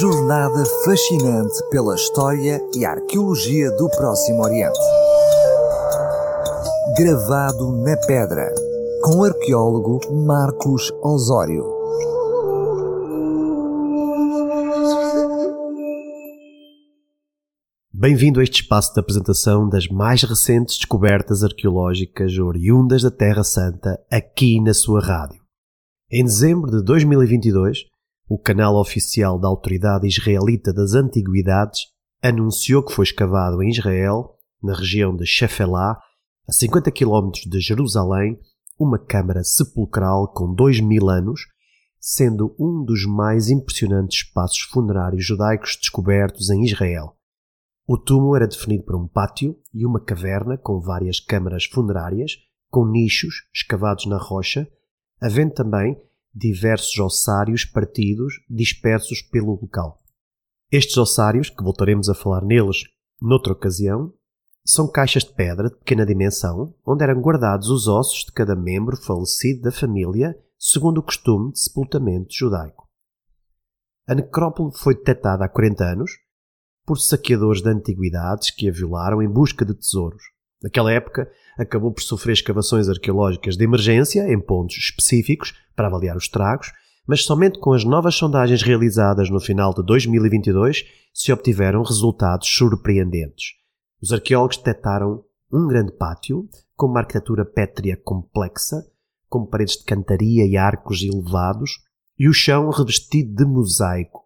jornada fascinante pela história e arqueologia do Próximo Oriente. Gravado na pedra, com o arqueólogo Marcos Osório. Bem-vindo a este espaço de apresentação das mais recentes descobertas arqueológicas oriundas da Terra Santa aqui na sua rádio. Em dezembro de 2022, o canal oficial da Autoridade Israelita das Antiguidades anunciou que foi escavado em Israel, na região de Shefelá, a 50 km de Jerusalém, uma câmara sepulcral com dois mil anos, sendo um dos mais impressionantes espaços funerários judaicos descobertos em Israel. O túmulo era definido por um pátio e uma caverna com várias câmaras funerárias, com nichos escavados na rocha, havendo também diversos ossários partidos dispersos pelo local. Estes ossários, que voltaremos a falar neles noutra ocasião, são caixas de pedra de pequena dimensão, onde eram guardados os ossos de cada membro falecido da família, segundo o costume de sepultamento judaico. A necrópole foi detectada há 40 anos por saqueadores de antiguidades que a violaram em busca de tesouros. Naquela época, acabou por sofrer escavações arqueológicas de emergência em pontos específicos para avaliar os estragos, mas somente com as novas sondagens realizadas no final de 2022 se obtiveram resultados surpreendentes. Os arqueólogos detectaram um grande pátio com uma arquitetura pétrea complexa, com paredes de cantaria e arcos elevados, e o chão revestido de mosaico.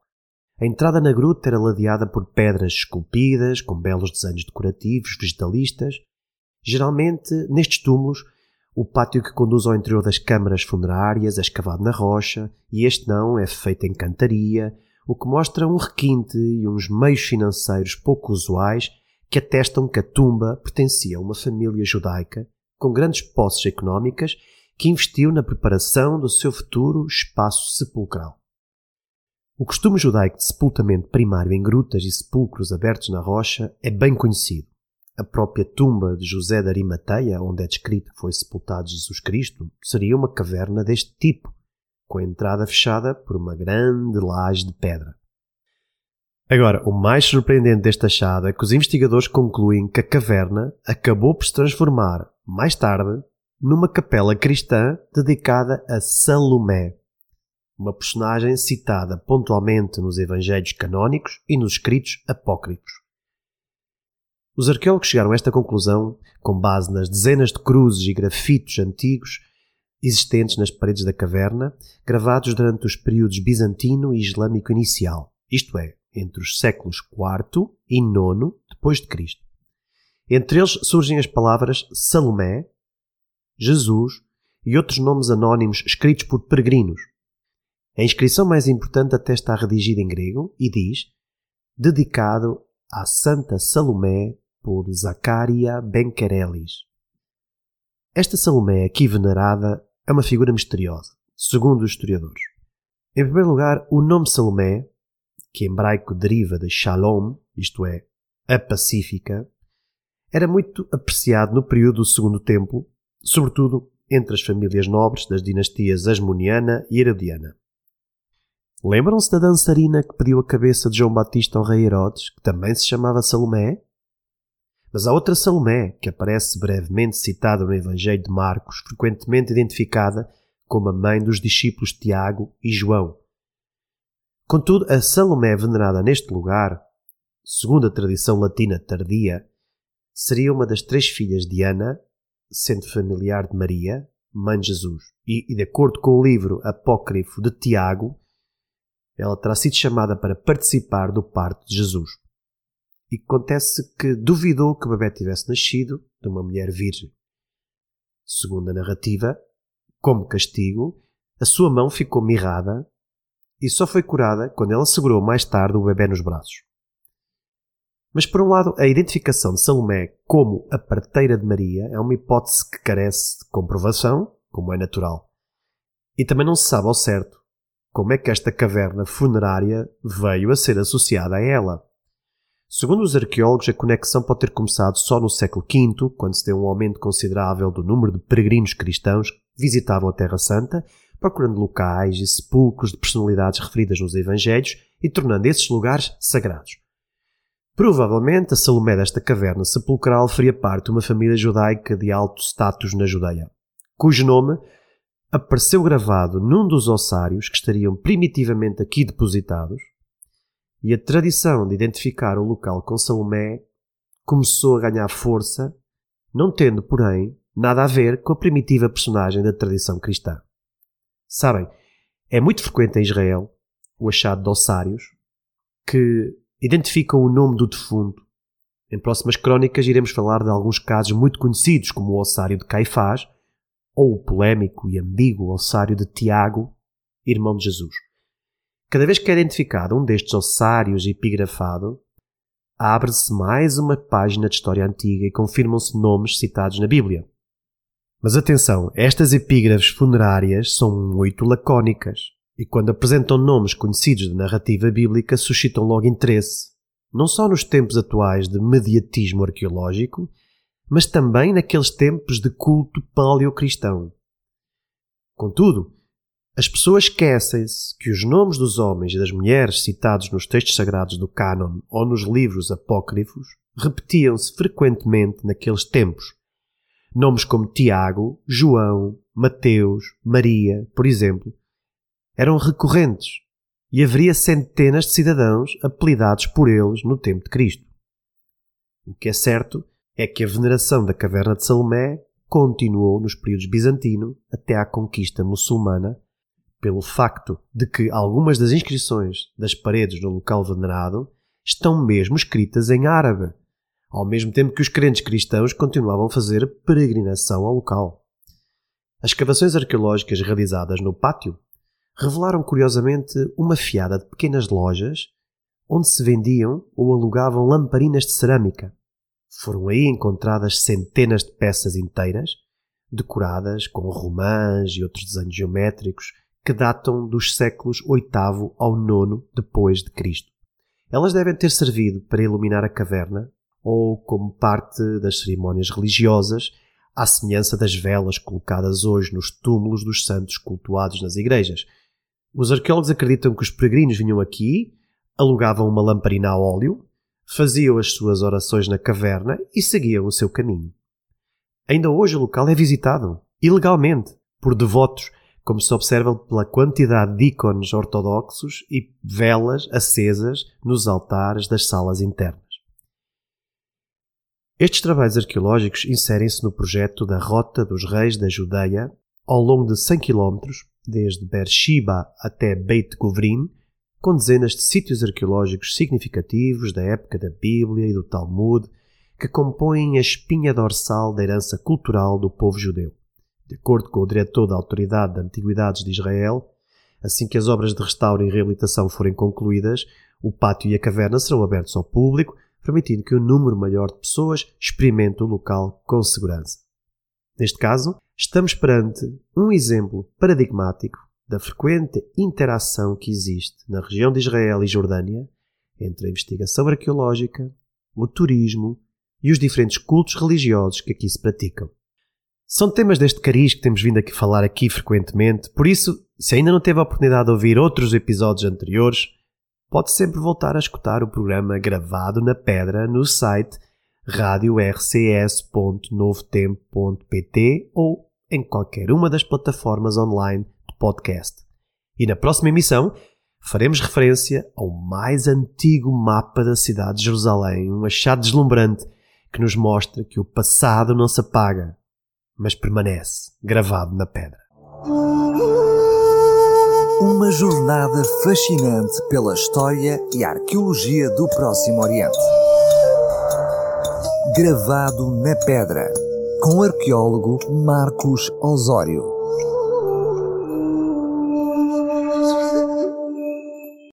A entrada na gruta era ladeada por pedras esculpidas, com belos desenhos decorativos, vegetalistas. Geralmente, nestes túmulos, o pátio que conduz ao interior das câmaras funerárias é escavado na rocha e este não é feito em cantaria, o que mostra um requinte e uns meios financeiros pouco usuais que atestam que a tumba pertencia a uma família judaica com grandes posses económicas que investiu na preparação do seu futuro espaço sepulcral. O costume judaico de sepultamento primário em grutas e sepulcros abertos na rocha é bem conhecido. A própria tumba de José de Arimateia, onde é descrito que foi sepultado Jesus Cristo, seria uma caverna deste tipo, com a entrada fechada por uma grande laje de pedra. Agora, o mais surpreendente deste achado é que os investigadores concluem que a caverna acabou por se transformar, mais tarde, numa capela cristã dedicada a Salomé, uma personagem citada pontualmente nos evangelhos canónicos e nos escritos apócrifos. Os arqueólogos chegaram a esta conclusão com base nas dezenas de cruzes e grafitos antigos existentes nas paredes da caverna, gravados durante os períodos bizantino e islâmico inicial, isto é, entre os séculos IV e IX depois de Cristo. Entre eles surgem as palavras Salomé, Jesus e outros nomes anónimos escritos por peregrinos. A inscrição mais importante até está redigida em grego e diz: dedicado à Santa Salomé por Zacaria Benquerelis. Esta Salomé aqui venerada é uma figura misteriosa, segundo os historiadores. Em primeiro lugar, o nome Salomé, que em hebraico deriva de Shalom, isto é, a pacífica, era muito apreciado no período do Segundo Templo, sobretudo entre as famílias nobres das dinastias Asmoniana e Herodiana. Lembram-se da dançarina que pediu a cabeça de João Batista ao rei Herodes, que também se chamava Salomé? Mas há outra Salomé, que aparece brevemente citada no Evangelho de Marcos, frequentemente identificada como a mãe dos discípulos Tiago e João. Contudo, a Salomé venerada neste lugar, segundo a tradição latina tardia, seria uma das três filhas de Ana, sendo familiar de Maria, mãe de Jesus. E, e de acordo com o livro apócrifo de Tiago, ela terá sido chamada para participar do parto de Jesus e acontece que duvidou que o bebê tivesse nascido de uma mulher virgem. Segundo a narrativa, como castigo, a sua mão ficou mirrada e só foi curada quando ela segurou mais tarde o bebê nos braços. Mas, por um lado, a identificação de Salomé como a parteira de Maria é uma hipótese que carece de comprovação, como é natural. E também não se sabe ao certo como é que esta caverna funerária veio a ser associada a ela. Segundo os arqueólogos, a conexão pode ter começado só no século V, quando se deu um aumento considerável do número de peregrinos cristãos que visitavam a Terra Santa, procurando locais e sepulcros de personalidades referidas nos Evangelhos e tornando esses lugares sagrados. Provavelmente a Salomé desta caverna sepulcral faria parte de uma família judaica de alto status na Judeia, cujo nome apareceu gravado num dos ossários que estariam primitivamente aqui depositados, e a tradição de identificar o local com Salomé começou a ganhar força, não tendo, porém, nada a ver com a primitiva personagem da tradição cristã. Sabem, é muito frequente em Israel o achado de ossários que identificam o nome do defunto. Em próximas crónicas iremos falar de alguns casos muito conhecidos, como o ossário de Caifás ou o polémico e ambíguo ossário de Tiago, irmão de Jesus. Cada vez que é identificado um destes ossários epigrafado, abre-se mais uma página de história antiga e confirmam-se nomes citados na Bíblia. Mas atenção, estas epígrafes funerárias são muito lacónicas e quando apresentam nomes conhecidos de narrativa bíblica suscitam logo interesse, não só nos tempos atuais de mediatismo arqueológico, mas também naqueles tempos de culto paleocristão. Contudo, as pessoas esquecem-se que os nomes dos homens e das mulheres citados nos textos sagrados do cânon ou nos livros apócrifos repetiam-se frequentemente naqueles tempos. Nomes como Tiago, João, Mateus, Maria, por exemplo, eram recorrentes e haveria centenas de cidadãos apelidados por eles no tempo de Cristo. O que é certo é que a veneração da caverna de Salomé continuou nos períodos bizantino até à conquista muçulmana, pelo facto de que algumas das inscrições das paredes do local venerado estão mesmo escritas em árabe, ao mesmo tempo que os crentes cristãos continuavam a fazer peregrinação ao local. As escavações arqueológicas realizadas no pátio revelaram curiosamente uma fiada de pequenas lojas onde se vendiam ou alugavam lamparinas de cerâmica. Foram aí encontradas centenas de peças inteiras, decoradas com romãs e outros desenhos geométricos que datam dos séculos VIII ao IX depois de Cristo. Elas devem ter servido para iluminar a caverna ou como parte das cerimónias religiosas, à semelhança das velas colocadas hoje nos túmulos dos santos cultuados nas igrejas, os arqueólogos acreditam que os peregrinos vinham aqui, alugavam uma lamparina a óleo, faziam as suas orações na caverna e seguiam o seu caminho. Ainda hoje o local é visitado, ilegalmente, por devotos, como se observa pela quantidade de ícones ortodoxos e velas acesas nos altares das salas internas. Estes trabalhos arqueológicos inserem-se no projeto da Rota dos Reis da Judeia ao longo de 100 km desde Beersheba até Beit Govrin, com dezenas de sítios arqueológicos significativos da época da Bíblia e do Talmud, que compõem a espinha dorsal da herança cultural do povo judeu. De acordo com o diretor da Autoridade de Antiguidades de Israel, assim que as obras de restauro e reabilitação forem concluídas, o pátio e a caverna serão abertos ao público, permitindo que um número maior de pessoas experimente o local com segurança. Neste caso, estamos perante um exemplo paradigmático da frequente interação que existe na região de Israel e Jordânia entre a investigação arqueológica, o turismo e os diferentes cultos religiosos que aqui se praticam. São temas deste cariz que temos vindo a falar aqui frequentemente, por isso, se ainda não teve a oportunidade de ouvir outros episódios anteriores, pode sempre voltar a escutar o programa gravado na pedra no site radiorcs.novotempo.pt ou em qualquer uma das plataformas online de podcast. E na próxima emissão faremos referência ao mais antigo mapa da cidade de Jerusalém, um achado deslumbrante que nos mostra que o passado não se apaga, mas permanece gravado na pedra. Uma jornada fascinante pela história e arqueologia do Próximo Oriente gravado na pedra, com o arqueólogo Marcos Osório.